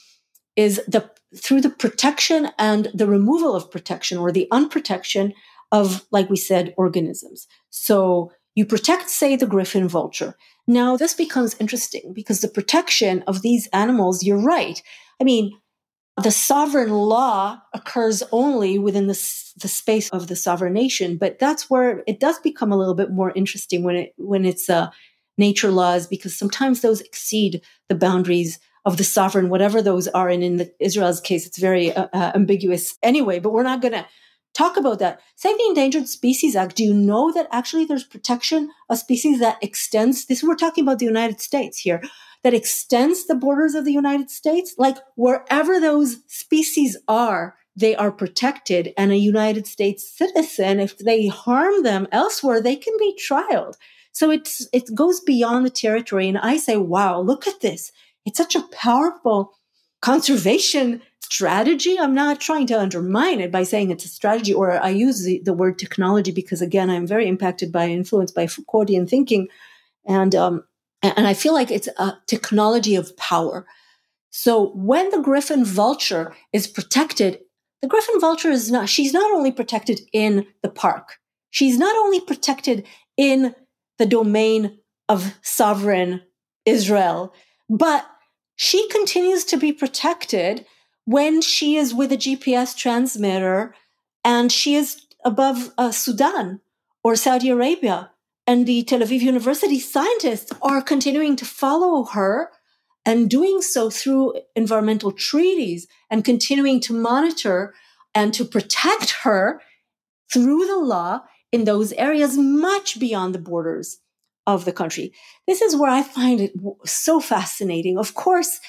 is the through the protection and the removal of protection or the unprotection of, like we said, organisms. So you protect, say, the griffon vulture. Now this becomes interesting because the protection of these animals, you're right. I mean, the sovereign law occurs only within the, the space of the sovereign nation but that's where it does become a little bit more interesting when it when it's uh, nature laws because sometimes those exceed the boundaries of the sovereign whatever those are and in the, israel's case it's very uh, uh, ambiguous anyway but we're not going to talk about that save the endangered species act do you know that actually there's protection of species that extends this we're talking about the united states here that extends the borders of the United States. Like wherever those species are, they are protected. And a United States citizen, if they harm them elsewhere, they can be trialed. So it's, it goes beyond the territory. And I say, wow, look at this. It's such a powerful conservation strategy. I'm not trying to undermine it by saying it's a strategy, or I use the, the word technology because, again, I'm very impacted by, influenced by Foucauldian thinking. And um, and I feel like it's a technology of power. So when the griffon vulture is protected, the griffon vulture is not, she's not only protected in the park, she's not only protected in the domain of sovereign Israel, but she continues to be protected when she is with a GPS transmitter and she is above uh, Sudan or Saudi Arabia. And the Tel Aviv University scientists are continuing to follow her and doing so through environmental treaties and continuing to monitor and to protect her through the law in those areas much beyond the borders of the country. This is where I find it so fascinating. Of course,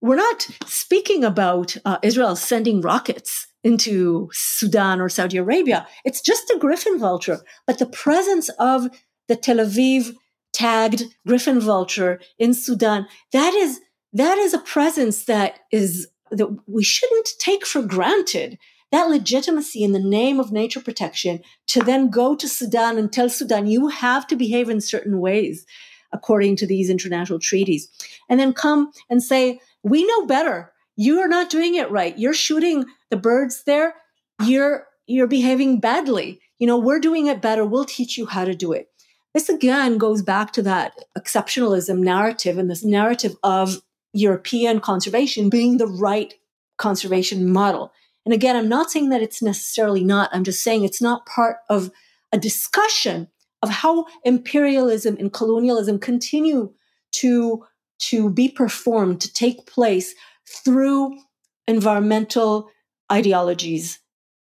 we're not speaking about uh, Israel sending rockets into Sudan or Saudi Arabia. It's just a griffon vulture, but the presence of the Tel Aviv tagged griffon vulture in Sudan, that is that is a presence that is that we shouldn't take for granted that legitimacy in the name of nature protection to then go to Sudan and tell Sudan, you have to behave in certain ways according to these international treaties. And then come and say, we know better. You are not doing it right. You're shooting the birds there. You're, you're behaving badly. You know, we're doing it better. We'll teach you how to do it. This again goes back to that exceptionalism narrative and this narrative of European conservation being the right conservation model. And again, I'm not saying that it's necessarily not. I'm just saying it's not part of a discussion of how imperialism and colonialism continue to, to be performed, to take place through environmental ideologies.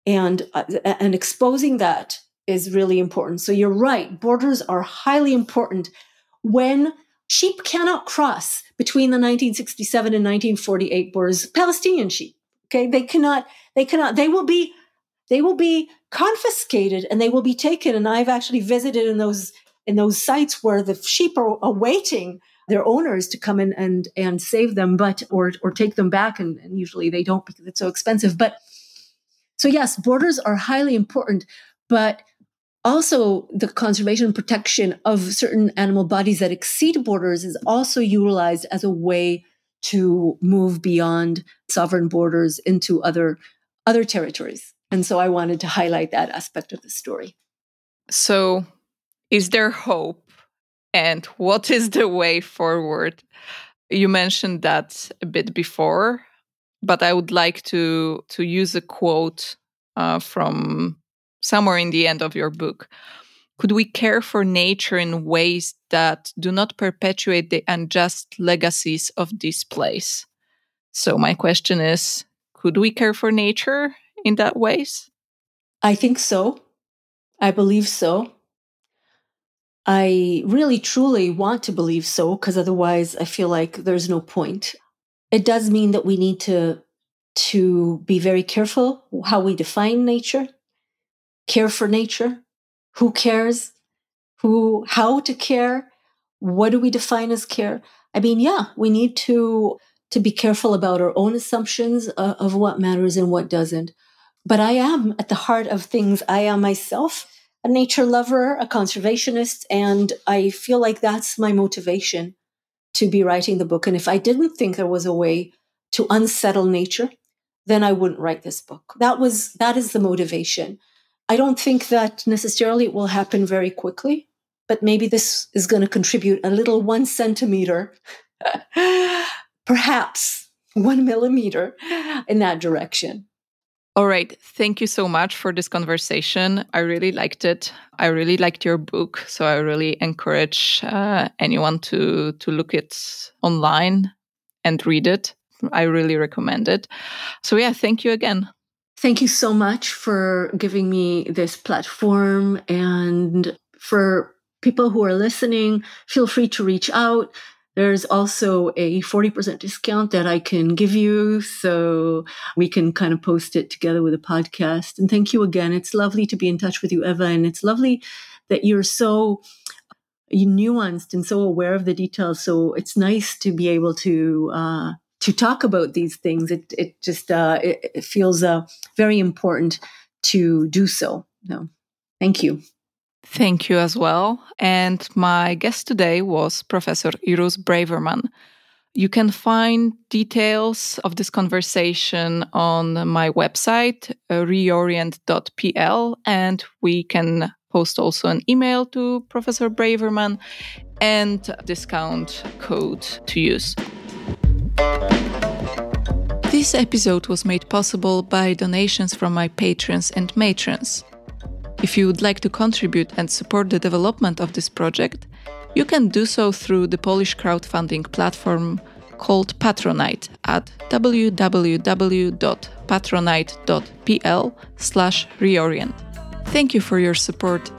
And, uh, and exposing that is really important. So you're right. Borders are highly important when sheep cannot cross between the 1967 and 1948 borders, Palestinian sheep. Okay. They cannot, they cannot, they will be, they will be confiscated and they will be taken. And I've actually visited in those, in those sites where the sheep are awaiting their owners to come in and, and save them, but, or, or take them back. And, and usually they don't because it's so expensive. But so yes, borders are highly important, but also the conservation and protection of certain animal bodies that exceed borders is also utilized as a way to move beyond sovereign borders into other other territories. And so I wanted to highlight that aspect of the story. So is there hope and what is the way forward? You mentioned that a bit before, but I would like to to use a quote uh, from somewhere in the end of your book. Could we care for nature in ways that do not perpetuate the unjust legacies of this place? So, my question is could we care for nature in that ways? I think so. I believe so. I really truly want to believe so because otherwise I feel like there's no point. It does mean that we need to to be very careful how we define nature, care for nature, who cares, who, how to care, what do we define as care? I mean, yeah, we need to to be careful about our own assumptions uh, of what matters and what doesn't. But I am at the heart of things. I am myself a nature lover, a conservationist, and I feel like that's my motivation to be writing the book. And if I didn't think there was a way to unsettle nature, then I wouldn't write this book. That was that is the motivation. I don't think that necessarily it will happen very quickly, but maybe this is going to contribute a little one centimeter, perhaps one millimeter in that direction. All right. Thank you so much for this conversation. I really liked it. I really liked your book. So I really encourage uh, anyone to, to look it online and read it. I really recommend it. So, yeah, thank you again. Thank you so much for giving me this platform. And for people who are listening, feel free to reach out. There's also a 40% discount that I can give you. So we can kind of post it together with a podcast. And thank you again. It's lovely to be in touch with you, Ewa. And it's lovely that you're so nuanced and so aware of the details. So it's nice to be able to uh, to talk about these things. It it just uh, it, it feels uh, very important to do so. No, thank you. Thank you as well. And my guest today was Professor Irus Braverman. You can find details of this conversation on my website, uh, reorient.pl, and we can post also an email to Professor Braverman and discount code to use. This episode was made possible by donations from my patrons and matrons. If you would like to contribute and support the development of this project, you can do so through the Polish crowdfunding platform called Patronite at www.patronite.pl slash reorient. Thank you for your support.